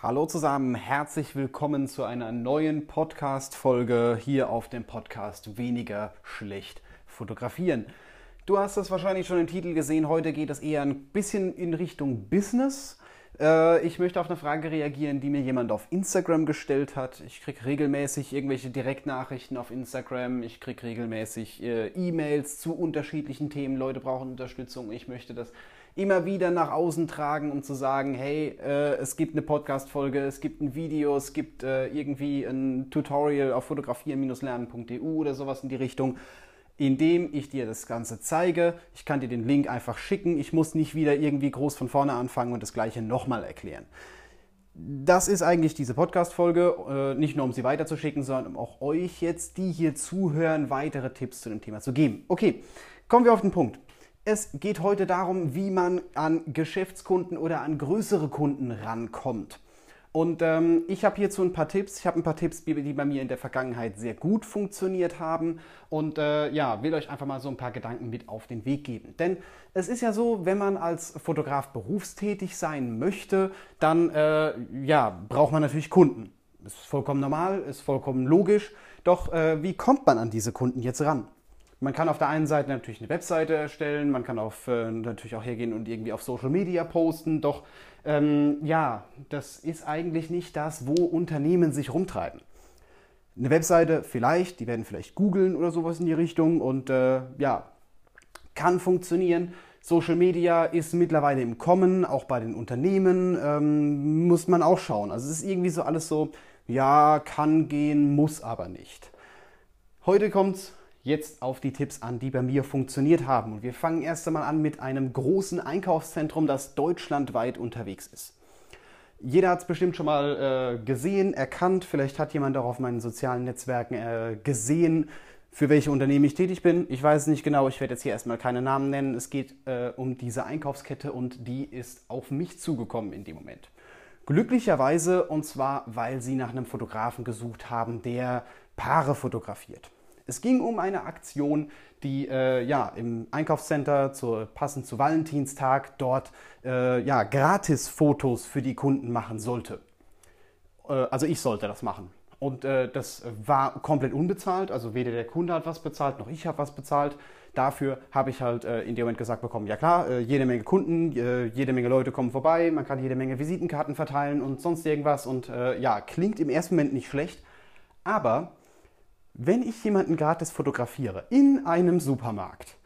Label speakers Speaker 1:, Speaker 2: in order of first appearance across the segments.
Speaker 1: Hallo zusammen, herzlich willkommen zu einer neuen Podcast-Folge hier auf dem Podcast Weniger schlecht fotografieren. Du hast es wahrscheinlich schon im Titel gesehen, heute geht es eher ein bisschen in Richtung Business. Äh, ich möchte auf eine Frage reagieren, die mir jemand auf Instagram gestellt hat. Ich kriege regelmäßig irgendwelche Direktnachrichten auf Instagram. Ich kriege regelmäßig äh, E-Mails zu unterschiedlichen Themen. Leute brauchen Unterstützung. Ich möchte das immer wieder nach außen tragen, um zu sagen, hey, äh, es gibt eine Podcast-Folge, es gibt ein Video, es gibt äh, irgendwie ein Tutorial auf fotografieren-lernen.eu oder sowas in die Richtung, indem ich dir das Ganze zeige. Ich kann dir den Link einfach schicken. Ich muss nicht wieder irgendwie groß von vorne anfangen und das Gleiche nochmal erklären. Das ist eigentlich diese Podcast-Folge, äh, nicht nur um sie weiterzuschicken, sondern um auch euch jetzt, die hier zuhören, weitere Tipps zu dem Thema zu geben. Okay, kommen wir auf den Punkt. Es geht heute darum, wie man an Geschäftskunden oder an größere Kunden rankommt. Und ähm, ich habe hierzu ein paar Tipps. Ich habe ein paar Tipps, die, bei mir in der Vergangenheit sehr gut funktioniert haben. Und äh, ja, will euch einfach mal so ein paar Gedanken mit auf den Weg geben. Denn es ist ja so, wenn man als Fotograf berufstätig sein möchte, dann äh, ja, braucht man natürlich Kunden. Ist vollkommen normal, ist vollkommen logisch. Doch äh, wie kommt man an diese Kunden jetzt ran? Man kann auf der einen Seite natürlich eine Webseite erstellen, man kann auf, äh, natürlich auch hergehen und irgendwie auf Social Media posten, doch ähm, ja, das ist eigentlich nicht das, wo Unternehmen sich rumtreiben. Eine Webseite vielleicht, die werden vielleicht googeln oder sowas in die Richtung und äh, ja, kann funktionieren. Social Media ist mittlerweile im Kommen, auch bei den Unternehmen ähm, muss man auch schauen. Also es ist irgendwie so alles so, ja, kann gehen, muss aber nicht. Heute kommt es jetzt auf die Tipps an, die bei mir funktioniert haben. Und wir fangen erst einmal an mit einem großen Einkaufszentrum, das deutschlandweit unterwegs ist. Jeder hat es bestimmt schon mal äh, gesehen, erkannt. Vielleicht hat jemand auch auf meinen sozialen Netzwerken äh, gesehen, für welche Unternehmen ich tätig bin. Ich weiß es nicht genau. Ich werde jetzt hier erstmal keine Namen nennen. Es geht äh, um diese Einkaufskette und die ist auf mich zugekommen in dem Moment. Glücklicherweise und zwar, weil sie nach einem Fotografen gesucht haben, der Paare fotografiert. Es ging um eine Aktion, die äh, ja, im Einkaufscenter zu, passend zu Valentinstag dort äh, ja, Gratis-Fotos für die Kunden machen sollte. Äh, also ich sollte das machen. Und äh, das war komplett unbezahlt, also weder der Kunde hat was bezahlt, noch ich habe was bezahlt. Dafür habe ich halt äh, in dem Moment gesagt bekommen, ja klar, äh, jede Menge Kunden, jede Menge Leute kommen vorbei, man kann jede Menge Visitenkarten verteilen und sonst irgendwas. Und ja, klingt im ersten Moment nicht schlecht, aber wenn ich jemanden gratis fotografiere in einem Supermarkt,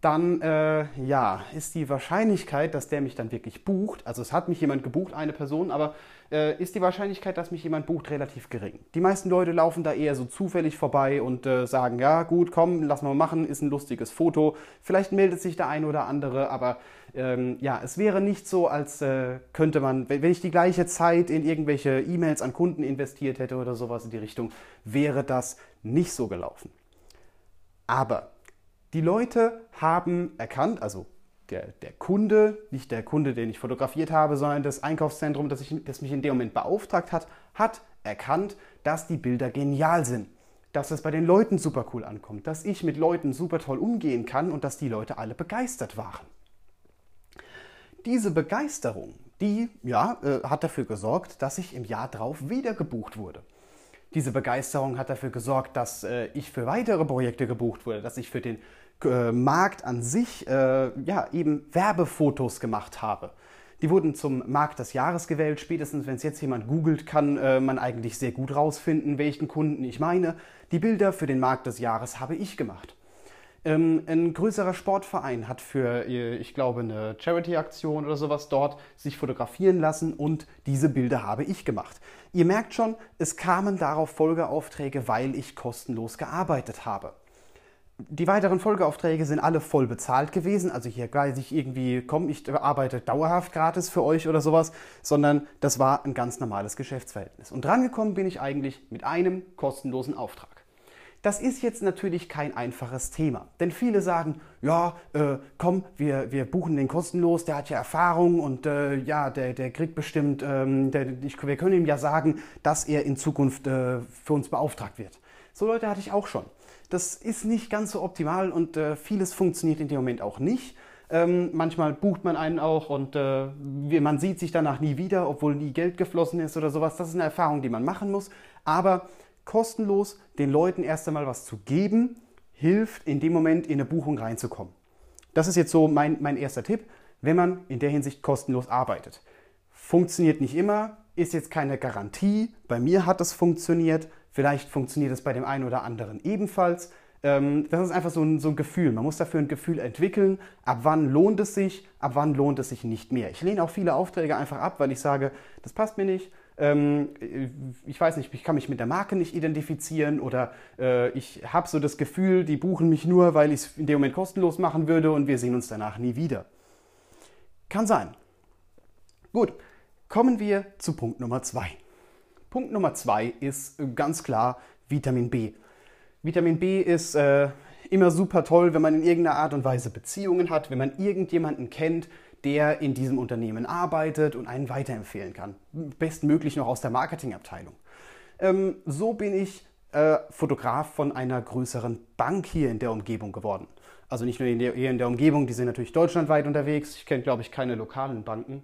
Speaker 1: dann äh, ja, ist die Wahrscheinlichkeit, dass der mich dann wirklich bucht, also es hat mich jemand gebucht, eine Person, aber äh, ist die Wahrscheinlichkeit, dass mich jemand bucht, relativ gering. Die meisten Leute laufen da eher so zufällig vorbei und äh, sagen, ja gut, komm, lass mal machen, ist ein lustiges Foto. Vielleicht meldet sich der eine oder andere, aber ähm, ja, es wäre nicht so, als äh, könnte man, wenn ich die gleiche Zeit in irgendwelche E-Mails an Kunden investiert hätte oder sowas in die Richtung, wäre das nicht so gelaufen. Aber die Leute haben erkannt, also der, der Kunde, nicht der Kunde, den ich fotografiert habe, sondern das Einkaufszentrum, das, ich, das mich in dem Moment beauftragt hat, hat erkannt, dass die Bilder genial sind. Dass es bei den Leuten super cool ankommt, dass ich mit Leuten super toll umgehen kann und dass die Leute alle begeistert waren. Diese Begeisterung, die ja, äh, hat dafür gesorgt, dass ich im Jahr drauf wieder gebucht wurde. Diese Begeisterung hat dafür gesorgt, dass äh, ich für weitere Projekte gebucht wurde, dass ich für den äh, Markt an sich äh, ja, eben Werbefotos gemacht habe. Die wurden zum Markt des Jahres gewählt. Spätestens, wenn es jetzt jemand googelt, kann äh, man eigentlich sehr gut rausfinden, welchen Kunden ich meine. Die Bilder für den Markt des Jahres habe ich gemacht. Ähm, ein größerer Sportverein hat für, äh, ich glaube, eine Charity-Aktion oder sowas dort sich fotografieren lassen und diese Bilder habe ich gemacht. Ihr merkt schon, es kamen darauf Folgeaufträge, weil ich kostenlos gearbeitet habe die weiteren Folgeaufträge sind alle voll bezahlt gewesen. Also hier weiß ich irgendwie, komm, ich arbeite dauerhaft gratis für euch oder sowas, sondern das war ein ganz normales Geschäftsverhältnis. Und drangekommen bin ich eigentlich mit einem kostenlosen Auftrag. Das ist jetzt natürlich kein einfaches Thema, denn viele sagen, ja, äh, komm, wir, wir buchen den kostenlos, der hat ja Erfahrung und äh, ja, der, der kriegt bestimmt, ähm, der, ich, wir können ihm ja sagen, dass er in Zukunft äh, für uns beauftragt wird. So Leute hatte ich auch schon. Das ist nicht ganz so optimal und äh, vieles funktioniert in dem Moment auch nicht. Ähm, manchmal bucht man einen auch und äh, man sieht sich danach nie wieder, obwohl nie Geld geflossen ist oder sowas. Das ist eine Erfahrung, die man machen muss. Aber kostenlos den Leuten erst einmal was zu geben, hilft in dem Moment in eine Buchung reinzukommen. Das ist jetzt so mein, mein erster Tipp, wenn man in der Hinsicht kostenlos arbeitet. Funktioniert nicht immer, ist jetzt keine Garantie. Bei mir hat es funktioniert. Vielleicht funktioniert es bei dem einen oder anderen ebenfalls. Ähm, das ist einfach so ein, so ein Gefühl. Man muss dafür ein Gefühl entwickeln. Ab wann lohnt es sich, ab wann lohnt es sich nicht mehr. Ich lehne auch viele Aufträge einfach ab, weil ich sage, das passt mir nicht. Ähm, ich weiß nicht, ich kann mich mit der Marke nicht identifizieren oder äh, ich habe so das Gefühl, die buchen mich nur, weil ich es in dem Moment kostenlos machen würde und wir sehen uns danach nie wieder. Kann sein. Gut, kommen wir zu Punkt Nummer zwei. Punkt Nummer zwei ist ganz klar Vitamin B. Vitamin B ist äh, immer super toll, wenn man in irgendeiner Art und Weise Beziehungen hat, wenn man irgendjemanden kennt, der in diesem Unternehmen arbeitet und einen weiterempfehlen kann. Bestmöglich noch aus der Marketingabteilung. Ähm, so bin ich äh, Fotograf von einer größeren Bank hier in der Umgebung geworden. Also nicht nur in der, hier in der Umgebung, die sind natürlich deutschlandweit unterwegs. Ich kenne, glaube ich, keine lokalen Banken.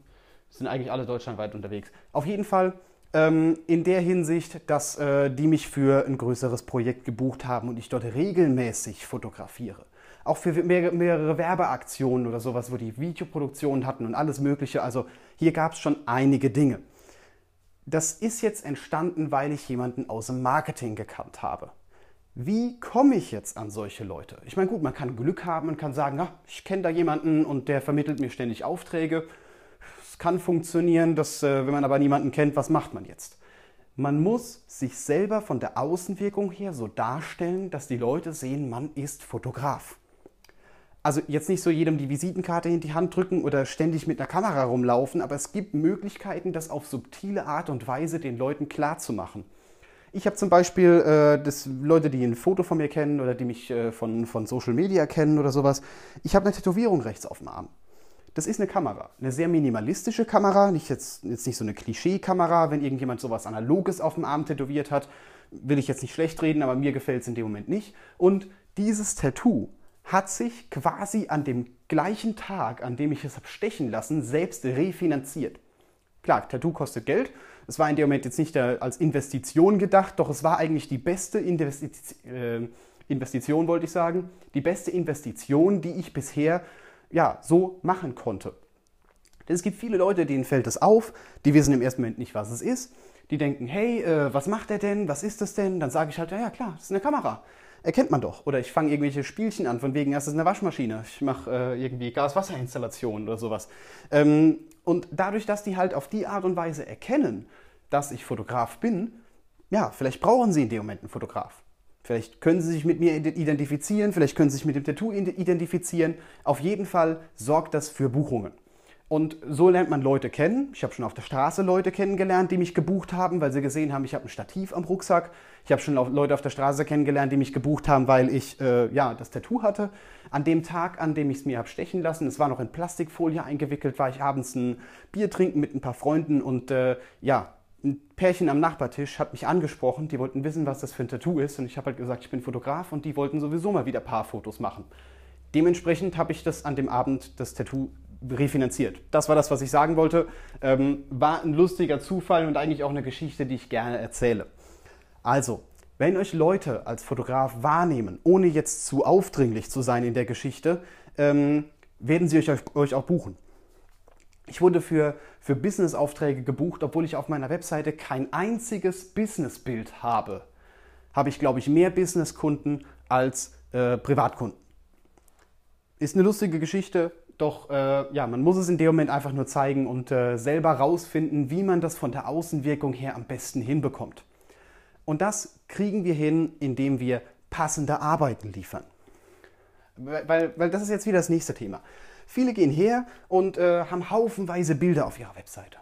Speaker 1: Sind eigentlich alle deutschlandweit unterwegs. Auf jeden Fall ähm, in der Hinsicht, dass äh, die mich für ein größeres Projekt gebucht haben und ich dort regelmäßig fotografiere. Auch für mehrere, Werbeaktionen oder sowas, wo die Videoproduktionen hatten und alles Mögliche. Also hier gab es schon einige Dinge. Das ist jetzt entstanden, weil ich jemanden aus dem Marketing gekannt habe. Wie komme ich jetzt an solche Leute? Ich meine, gut, man kann Glück haben und kann sagen, ach, ich kenne da jemanden und der vermittelt mir ständig Aufträge kann funktionieren, dass, äh, wenn man aber niemanden kennt, was macht man jetzt? Man muss sich selber von der Außenwirkung her so darstellen, dass die Leute sehen, man ist Fotograf. Also jetzt nicht so jedem die Visitenkarte in die Hand drücken oder ständig mit einer Kamera rumlaufen, aber es gibt Möglichkeiten, das auf subtile Art und Weise den Leuten klarzumachen. Ich habe zum Beispiel äh, das, Leute, die ein Foto von mir kennen oder die mich äh, von, von Social Media kennen oder sowas. Ich habe eine Tätowierung rechts auf dem Arm. Das ist eine Kamera, eine sehr minimalistische Kamera, nicht jetzt, jetzt nicht so eine Klischee-Kamera, wenn irgendjemand sowas Analoges auf dem Arm tätowiert hat, will ich jetzt nicht schlecht reden, aber mir gefällt es in dem Moment nicht. Und dieses Tattoo hat sich quasi an dem gleichen Tag, an dem ich es habe stechen lassen, selbst refinanziert. Klar, Tattoo kostet Geld. Es war in dem Moment jetzt nicht als Investition gedacht, doch es war eigentlich die beste Investition, äh, Investition, wollte ich sagen, die beste Investition, die ich bisher ja, so machen konnte. Denn es gibt viele Leute, denen fällt es auf, die wissen im ersten Moment nicht, was es ist. Die denken, hey, äh, was macht er denn? Was ist das denn? Dann sage ich halt, ja, ja klar, das ist eine Kamera. Erkennt man doch. Oder ich fange irgendwelche Spielchen an, von wegen, es ist eine Waschmaschine. Ich mache äh, irgendwie Gas-Wasser-Installationen oder sowas. Ähm, und dadurch, dass die halt auf die Art und Weise erkennen, dass ich Fotograf bin, ja, vielleicht brauchen sie in dem Moment einen Fotograf. Vielleicht können Sie sich mit mir identifizieren, vielleicht können Sie sich mit dem Tattoo identifizieren. Auf jeden Fall sorgt das für Buchungen. Und so lernt man Leute kennen. Ich habe schon auf der Straße Leute kennengelernt, die mich gebucht haben, weil sie gesehen haben, ich habe ein Stativ am Rucksack. Ich habe schon Leute auf der Straße kennengelernt, die mich gebucht haben, weil ich äh, ja, das Tattoo hatte. An dem Tag, an dem ich es mir habe stechen lassen, es war noch in Plastikfolie eingewickelt, war ich abends ein Bier trinken mit ein paar Freunden und äh, ja, ein Pärchen am Nachbartisch hat mich angesprochen, die wollten wissen, was das für ein Tattoo ist und ich habe halt gesagt, ich bin Fotograf und die wollten sowieso mal wieder Paarfotos machen. Dementsprechend habe ich das an dem Abend das Tattoo refinanziert. Das war das, was ich sagen wollte. Ähm, war ein lustiger Zufall und eigentlich auch eine Geschichte, die ich gerne erzähle. Also, wenn euch Leute als Fotograf wahrnehmen, ohne jetzt zu aufdringlich zu sein in der Geschichte, ähm, werden sie euch, euch auch buchen. Ich wurde für, für Business-Aufträge gebucht, obwohl ich auf meiner Webseite kein einziges Businessbild habe. Habe ich, glaube ich, mehr Businesskunden als äh, Privatkunden. Ist eine lustige Geschichte, doch äh, ja, man muss es in dem Moment einfach nur zeigen und äh, selber rausfinden, wie man das von der Außenwirkung her am besten hinbekommt. Und das kriegen wir hin, indem wir passende Arbeiten liefern. Weil, weil das ist jetzt wieder das nächste Thema. Viele gehen her und äh, haben haufenweise Bilder auf ihrer Webseite.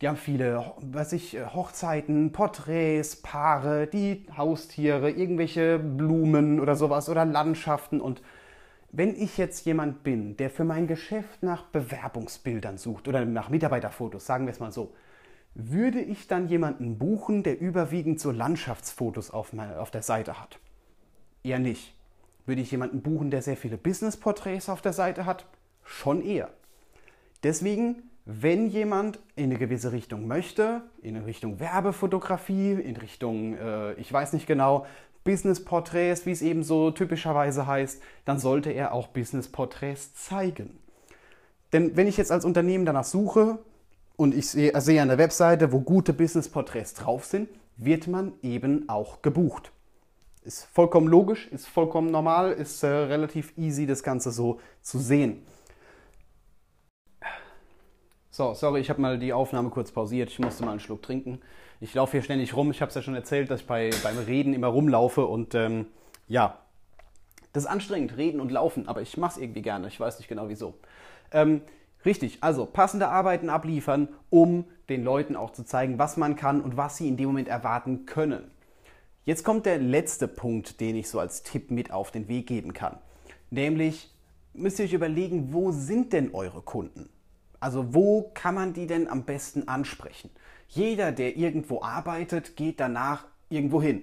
Speaker 1: Die haben viele, was ich, Hochzeiten, Porträts, Paare, die Haustiere, irgendwelche Blumen oder sowas oder Landschaften. Und wenn ich jetzt jemand bin, der für mein Geschäft nach Bewerbungsbildern sucht oder nach Mitarbeiterfotos, sagen wir es mal so, würde ich dann jemanden buchen, der überwiegend so Landschaftsfotos auf, auf der Seite hat? Eher nicht. Würde ich jemanden buchen, der sehr viele Business-Porträts auf der Seite hat? schon eher. Deswegen, wenn jemand in eine gewisse Richtung möchte, in Richtung Werbefotografie, in Richtung, äh, ich weiß nicht genau, Business-Porträts, wie es eben so typischerweise heißt, dann sollte er auch Business-Porträts zeigen. Denn wenn ich jetzt als Unternehmen danach suche und ich sehe, sehe eine Webseite, wo gute Business-Porträts drauf sind, wird man eben auch gebucht. Ist vollkommen logisch, ist vollkommen normal, ist äh, relativ easy, das Ganze so zu sehen. So, sorry, ich habe mal die Aufnahme kurz pausiert. Ich musste mal einen Schluck trinken. Ich laufe hier ständig rum. Ich habe es ja schon erzählt, dass ich bei, beim Reden immer rumlaufe und ähm, ja, das ist anstrengend, reden und laufen, aber ich mache es irgendwie gerne. Ich weiß nicht genau wieso. Ähm, richtig, also passende Arbeiten abliefern, um den Leuten auch zu zeigen, was man kann und was sie in dem Moment erwarten können. Jetzt kommt der letzte Punkt, den ich so als Tipp mit auf den Weg geben kann. Nämlich müsst ihr euch überlegen, wo sind denn eure Kunden? Also wo kann man die denn am besten ansprechen? Jeder, der irgendwo arbeitet, geht danach irgendwo hin.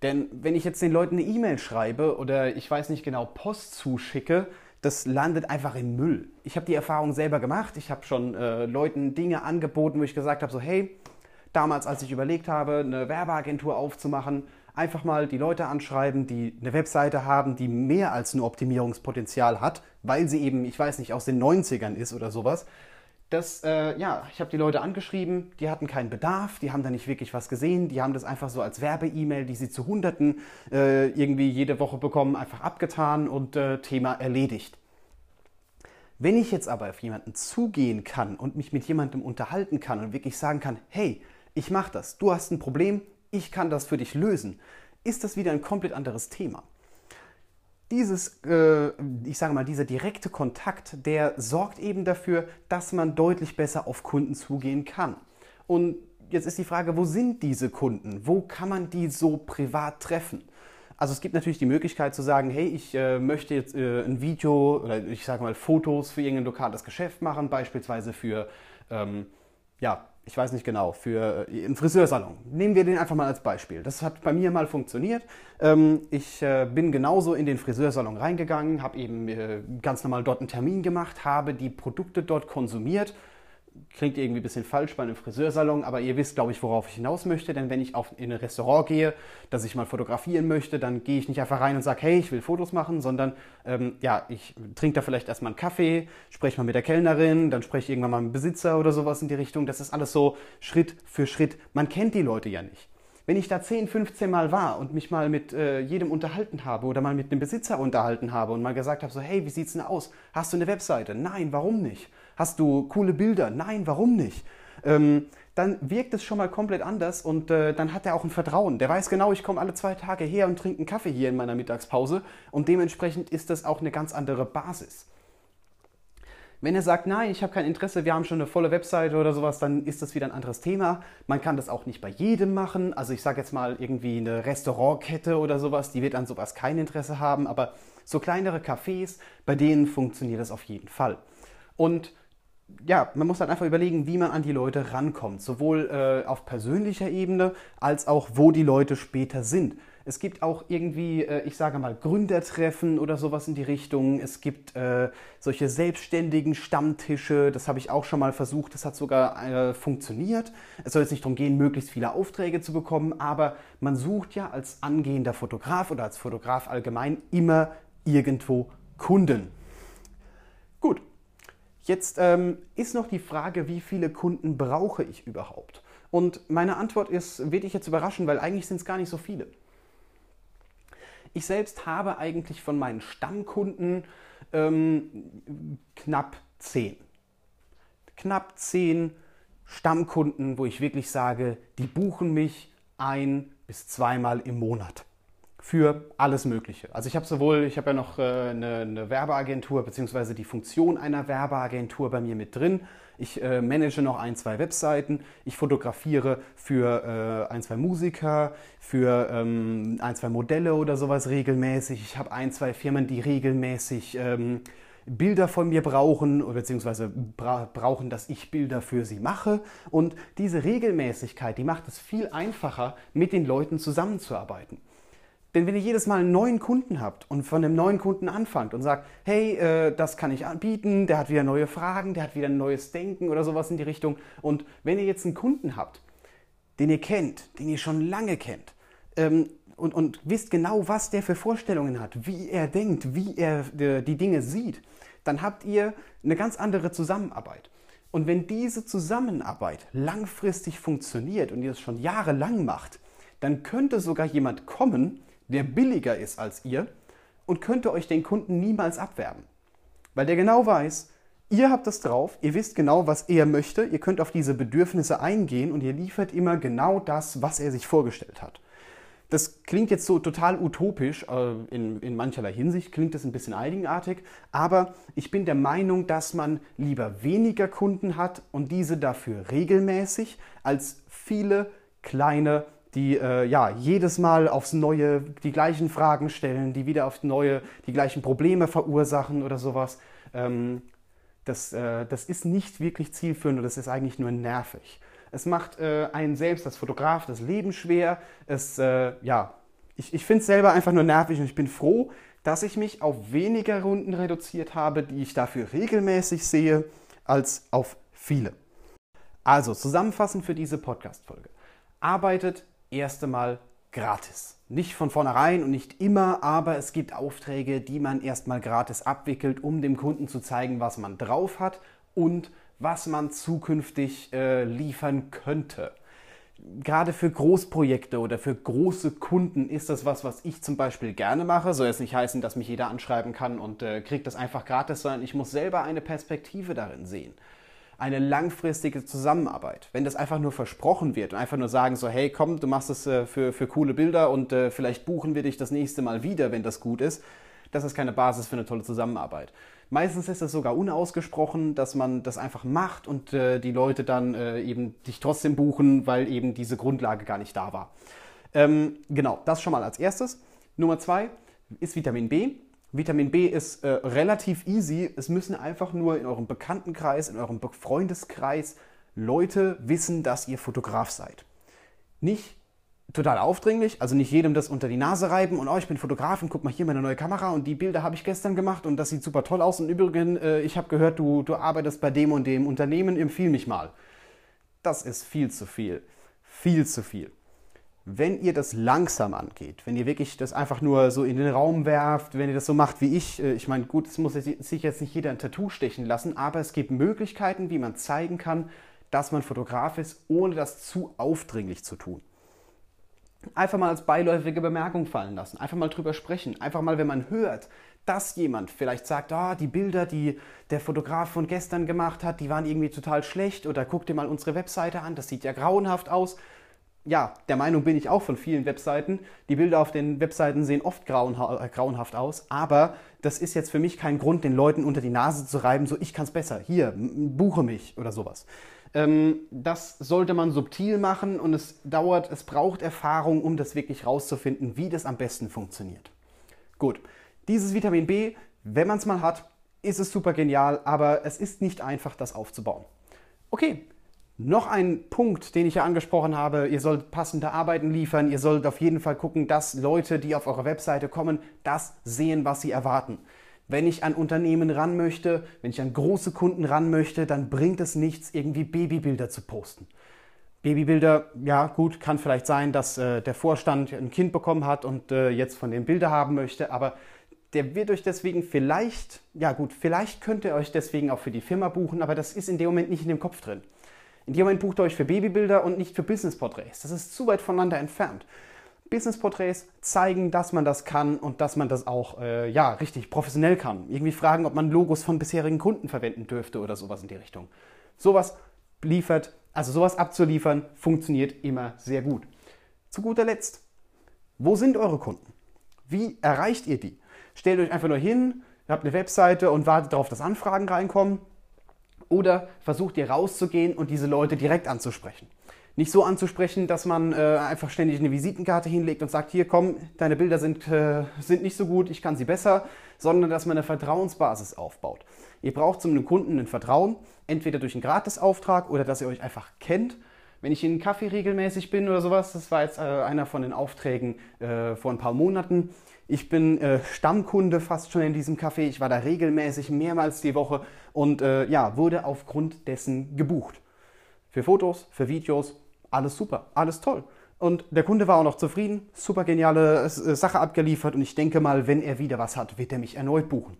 Speaker 1: Denn wenn ich jetzt den Leuten eine E-Mail schreibe oder ich weiß nicht genau Post zuschicke, das landet einfach im Müll. Ich habe die Erfahrung selber gemacht. Ich habe schon äh, Leuten Dinge angeboten, wo ich gesagt habe, so hey, damals, als ich überlegt habe, eine Werbeagentur aufzumachen, einfach mal die Leute anschreiben, die eine Webseite haben, die mehr als nur Optimierungspotenzial hat, weil sie eben, ich weiß nicht, aus den 90ern ist oder sowas. Das, äh, ja, ich habe die Leute angeschrieben, die hatten keinen Bedarf, die haben da nicht wirklich was gesehen, die haben das einfach so als Werbe-E-Mail, die sie zu Hunderten äh, irgendwie jede Woche bekommen, einfach abgetan und äh, Thema erledigt. Wenn ich jetzt aber auf jemanden zugehen kann und mich mit jemandem unterhalten kann und wirklich sagen kann, hey, ich mache das, du hast ein Problem, ich kann das für dich lösen, ist das wieder ein komplett anderes Thema. Dieses, äh, ich sage mal, dieser direkte Kontakt, der sorgt eben dafür, dass man deutlich besser auf Kunden zugehen kann. Und jetzt ist die Frage, wo sind diese Kunden? Wo kann man die so privat treffen? Also es gibt natürlich die Möglichkeit zu sagen, hey, ich äh, möchte jetzt äh, ein Video oder ich sage mal Fotos für irgendein lokales Geschäft machen, beispielsweise für ähm, ja, ich weiß nicht genau, für äh, einen Friseursalon. Nehmen wir den einfach mal als Beispiel. Das hat bei mir mal funktioniert. Ähm, ich äh, bin genauso in den Friseursalon reingegangen, habe eben äh, ganz normal dort einen Termin gemacht, habe die Produkte dort konsumiert klingt irgendwie ein bisschen falsch bei einem Friseursalon, aber ihr wisst, glaube ich, worauf ich hinaus möchte. Denn wenn ich auf, in ein Restaurant gehe, das ich mal fotografieren möchte, dann gehe ich nicht einfach rein und sage, hey, ich will Fotos machen, sondern ähm, ja, ich trinke da vielleicht erstmal einen Kaffee, spreche mal mit der Kellnerin, dann spreche ich irgendwann mal mit dem Besitzer oder sowas in die Richtung. Das ist alles so Schritt für Schritt. Man kennt die Leute ja nicht. Wenn ich da 10, 15 Mal war und mich mal mit äh, jedem unterhalten habe oder mal mit dem Besitzer unterhalten habe und mal gesagt habe, so, hey, wie sieht's denn aus? Hast du eine Webseite? Nein, warum nicht? Hast du coole Bilder? Nein, warum nicht? Ähm, dann wirkt es schon mal komplett anders und äh, dann hat er auch ein Vertrauen. Der weiß genau, ich komme alle zwei Tage her und trinke einen Kaffee hier in meiner Mittagspause und dementsprechend ist das auch eine ganz andere Basis. Wenn er sagt, nein, ich habe kein Interesse, wir haben schon eine volle Webseite oder sowas, dann ist das wieder ein anderes Thema. Man kann das auch nicht bei jedem machen. Also ich sage jetzt mal irgendwie eine Restaurantkette oder sowas, die wird an sowas kein Interesse haben. Aber so kleinere Cafés, bei denen funktioniert das auf jeden Fall. Und ja, man muss halt einfach überlegen, wie man an die Leute rankommt, sowohl äh, auf persönlicher Ebene als auch, wo die Leute später sind. Es gibt auch irgendwie, äh, ich sage mal, Gründertreffen oder sowas in die Richtung. Es gibt äh, solche selbstständigen Stammtische, das habe ich auch schon mal versucht, das hat sogar äh, funktioniert. Es soll jetzt nicht darum gehen, möglichst viele Aufträge zu bekommen, aber man sucht ja als angehender Fotograf oder als Fotograf allgemein immer irgendwo Kunden. Jetzt ähm, ist noch die Frage, wie viele Kunden brauche ich überhaupt? Und meine Antwort ist, wird dich jetzt überraschen, weil eigentlich sind es gar nicht so viele. Ich selbst habe eigentlich von meinen Stammkunden ähm, knapp zehn. Knapp zehn Stammkunden, wo ich wirklich sage, die buchen mich ein bis zweimal im Monat für alles Mögliche. Also ich habe sowohl, ich habe ja noch äh, eine, eine, Werbeagentur beziehungsweise die Funktion einer Werbeagentur bei mir mit drin. Ich äh, manage noch ein, zwei Webseiten. Ich fotografiere für äh, ein, zwei Musiker, für ähm, ein, zwei Modelle oder sowas regelmäßig. Ich habe ein, zwei Firmen, die regelmäßig ähm, Bilder von mir brauchen oder beziehungsweise bra brauchen, dass ich Bilder für sie mache. Und diese Regelmäßigkeit, die macht es viel einfacher, mit den Leuten zusammenzuarbeiten. Denn wenn ihr jedes Mal einen neuen Kunden habt und von dem neuen Kunden anfangt und sagt, hey, äh, das kann ich anbieten, der hat wieder neue Fragen, der hat wieder ein neues Denken oder sowas in die Richtung. Und wenn ihr jetzt einen Kunden habt, den ihr kennt, den ihr schon lange kennt, ähm, und, und wisst genau, was der für Vorstellungen hat, wie er denkt, wie er äh, die Dinge sieht, dann habt ihr eine ganz andere Zusammenarbeit. Und wenn diese Zusammenarbeit langfristig funktioniert und ihr es schon jahrelang macht, dann könnte sogar jemand kommen, der billiger ist als ihr und könnte euch den Kunden niemals abwerben. Weil der genau weiß, ihr habt das drauf, ihr wisst genau, was er möchte, ihr könnt auf diese Bedürfnisse eingehen und ihr liefert immer genau das, was er sich vorgestellt hat. Das klingt jetzt so total utopisch, äh, in, in mancherlei Hinsicht klingt das ein bisschen eigenartig, aber ich bin der Meinung, dass man lieber weniger Kunden hat und diese dafür regelmäßig als viele kleine, die äh, ja jedes Mal aufs Neue die gleichen Fragen stellen, die wieder aufs Neue die gleichen Probleme verursachen oder sowas. Ähm, das, äh, das ist nicht wirklich zielführend und das ist eigentlich nur nervig. Es macht äh, einen selbst als Fotograf das Leben schwer. Es, äh, ja, ich, ich finde es selber einfach nur nervig und ich bin froh, dass ich mich auf weniger Runden reduziert habe, die ich dafür regelmäßig sehe, als auf viele. Also, zusammenfassend für diese Podcast-Folge. Arbeitet erst einmal gratis. Nicht von vornherein und nicht immer, aber es gibt Aufträge, die man erstmal gratis abwickelt, um dem Kunden zu zeigen, was man drauf hat und was man zukünftig äh, liefern könnte. Gerade für Großprojekte oder für große Kunden ist das was, was ich zum Beispiel gerne mache. Soll jetzt nicht heißen, dass mich jeder anschreiben kann und äh, kriegt das einfach gratis, sondern ich muss selber eine Perspektive darin sehen. Eine langfristige Zusammenarbeit. Wenn das einfach nur versprochen wird und einfach nur sagen so, hey komm, du machst es äh, für, für coole Bilder und äh, vielleicht buchen wir dich das nächste Mal wieder, wenn das gut ist, das ist keine Basis für eine tolle Zusammenarbeit. Meistens ist es sogar unausgesprochen, dass man das einfach macht und äh, die Leute dann äh, eben dich trotzdem buchen, weil eben diese Grundlage gar nicht da war. Ähm, genau, das schon mal als erstes. Nummer zwei ist Vitamin B. Vitamin B ist äh, relativ easy. Es müssen einfach nur in eurem Bekanntenkreis, in eurem Freundeskreis Leute wissen, dass ihr Fotograf seid. Nicht total aufdringlich, also nicht jedem das unter die Nase reiben und oh, ich bin Fotograf und guck mal hier meine neue Kamera und die Bilder habe ich gestern gemacht und das sieht super toll aus und übrigens, äh, ich habe gehört, du, du arbeitest bei dem und dem Unternehmen, empfiehl mich mal. Das ist viel zu viel. Viel zu viel. Wenn ihr das langsam angeht, wenn ihr wirklich das einfach nur so in den Raum werft, wenn ihr das so macht wie ich, äh, ich meine, gut, es muss sich jetzt nicht jeder ein Tattoo stechen lassen, aber es gibt Möglichkeiten, wie man zeigen kann, dass man Fotograf ist, ohne das zu aufdringlich zu tun einfach mal als beiläufige Bemerkung fallen lassen, einfach mal drüber sprechen, einfach mal, wenn man hört, dass jemand vielleicht sagt, ah, die Bilder, die der Fotograf von gestern gemacht hat, die waren irgendwie total schlecht oder guck dir mal unsere Webseite an, das sieht ja grauenhaft aus. Ja, der Meinung bin ich auch von vielen Webseiten. Die Bilder auf den Webseiten sehen oft äh, grauenhaft aus, aber das ist jetzt für mich kein Grund, den Leuten unter die Nase zu reiben, so ich kann es besser, hier, buche mich oder sowas. Ähm, das sollte man subtil machen und es dauert, es braucht Erfahrung, um das wirklich rauszufinden, wie das am besten funktioniert. Gut, dieses Vitamin B, wenn man es mal hat, ist es super genial, aber es ist nicht einfach, das aufzubauen. Okay, noch ein Punkt, den ich ja angesprochen habe, ihr sollt passende Arbeiten liefern, ihr sollt auf jeden Fall gucken, dass Leute, die auf eure Webseite kommen, das sehen, was sie erwarten. Wenn ich an Unternehmen ran möchte, wenn ich an große Kunden ran möchte, dann bringt es nichts, irgendwie Babybilder zu posten. Babybilder, ja gut, kann vielleicht sein, dass äh, der Vorstand ein Kind bekommen hat und äh, jetzt von den Bilder haben möchte, aber der wird euch deswegen vielleicht, ja gut, vielleicht könnt ihr euch deswegen auch für die Firma buchen, aber das ist in dem Moment nicht in dem Kopf drin. In dem Moment bucht ihr euch für Babybilder und nicht für Business-Porträts. Das ist zu weit voneinander entfernt. Business-Porträts zeigen, dass man das kann und dass man das auch äh, ja, richtig professionell kann. Irgendwie fragen, ob man Logos von bisherigen Kunden verwenden dürfte oder sowas in die Richtung. Sowas liefert, also sowas abzuliefern, funktioniert immer sehr gut. Zu guter Letzt, wo sind eure Kunden? Wie erreicht ihr die? Stellt euch einfach nur hin, ihr habt eine Webseite und wartet darauf, dass Anfragen reinkommen. Oder versucht ihr rauszugehen und diese Leute direkt anzusprechen nicht so anzusprechen, dass man äh, einfach ständig eine Visitenkarte hinlegt und sagt, hier komm, deine Bilder sind, äh, sind nicht so gut, ich kann sie besser, sondern dass man eine Vertrauensbasis aufbaut. Ihr braucht zum Kunden ein Vertrauen, entweder durch einen Gratisauftrag oder dass ihr euch einfach kennt. Wenn ich in einen Kaffee regelmäßig bin oder sowas, das war jetzt äh, einer von den Aufträgen äh, vor ein paar Monaten. Ich bin äh, Stammkunde fast schon in diesem Café. Ich war da regelmäßig mehrmals die Woche und äh, ja, wurde aufgrund dessen gebucht. Für Fotos, für Videos, alles super, alles toll. Und der Kunde war auch noch zufrieden, super geniale äh, Sache abgeliefert und ich denke mal, wenn er wieder was hat, wird er mich erneut buchen.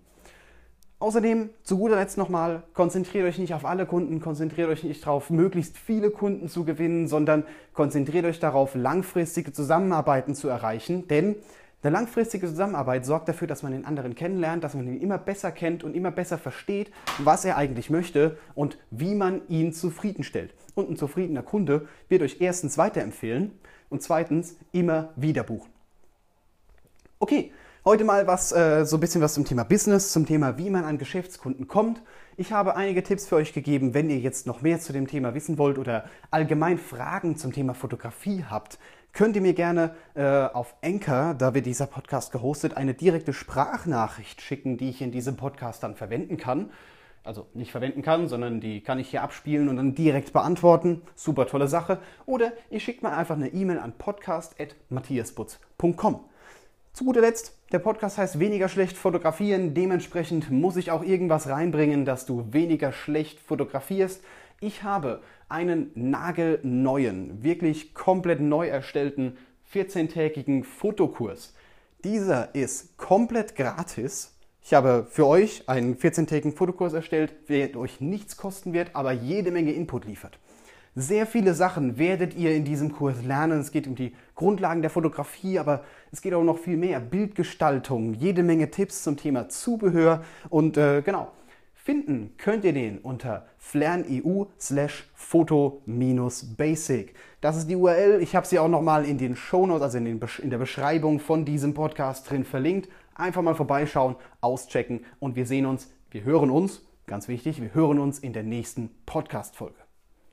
Speaker 1: Außerdem, zu guter Letzt nochmal, konzentriert euch nicht auf alle Kunden, konzentriert euch nicht darauf, möglichst viele Kunden zu gewinnen, sondern konzentriert euch darauf, langfristige Zusammenarbeiten zu erreichen. Denn eine langfristige Zusammenarbeit sorgt dafür, dass man den anderen kennenlernt, dass man ihn immer besser kennt und immer besser versteht, was er eigentlich möchte und wie man ihn zufriedenstellt. Und ein zufriedener Kunde wird euch erstens weiterempfehlen und zweitens immer wieder buchen. Okay, Heute mal was, äh, so ein bisschen was zum Thema Business, zum Thema, wie man an Geschäftskunden kommt. Ich habe einige Tipps für euch gegeben, wenn ihr jetzt noch mehr zu dem Thema wissen wollt oder allgemein Fragen zum Thema Fotografie habt. Könnt ihr mir gerne äh, auf Anchor, da wird dieser Podcast gehostet, eine direkte Sprachnachricht schicken, die ich in diesem Podcast dann verwenden kann also nicht verwenden kann, sondern die kann ich hier abspielen und dann direkt beantworten. Super tolle Sache. Oder ihr schickt mir einfach eine E-Mail an podcast.matthiasbutz.com. Zu guter Letzt, der Podcast heißt weniger schlecht fotografieren. Dementsprechend muss ich auch irgendwas reinbringen, dass du weniger schlecht fotografierst. Ich habe einen nagelneuen, wirklich komplett neu erstellten 14-tägigen Fotokurs. Dieser ist komplett gratis. Ich habe für euch einen 14-tägigen Fotokurs erstellt, der euch nichts kosten wird, aber jede Menge Input liefert. Sehr viele Sachen werdet ihr in diesem Kurs lernen. Es geht um die Grundlagen der Fotografie, aber es geht auch noch viel mehr. Bildgestaltung, jede Menge Tipps zum Thema Zubehör und äh, genau. Finden könnt ihr den unter flerneu slash foto-basic. Das ist die URL. Ich habe sie auch nochmal in den Shownotes, also in, den, in der Beschreibung von diesem Podcast drin verlinkt. Einfach mal vorbeischauen, auschecken und wir sehen uns, wir hören uns, ganz wichtig, wir hören uns in der nächsten Podcast-Folge.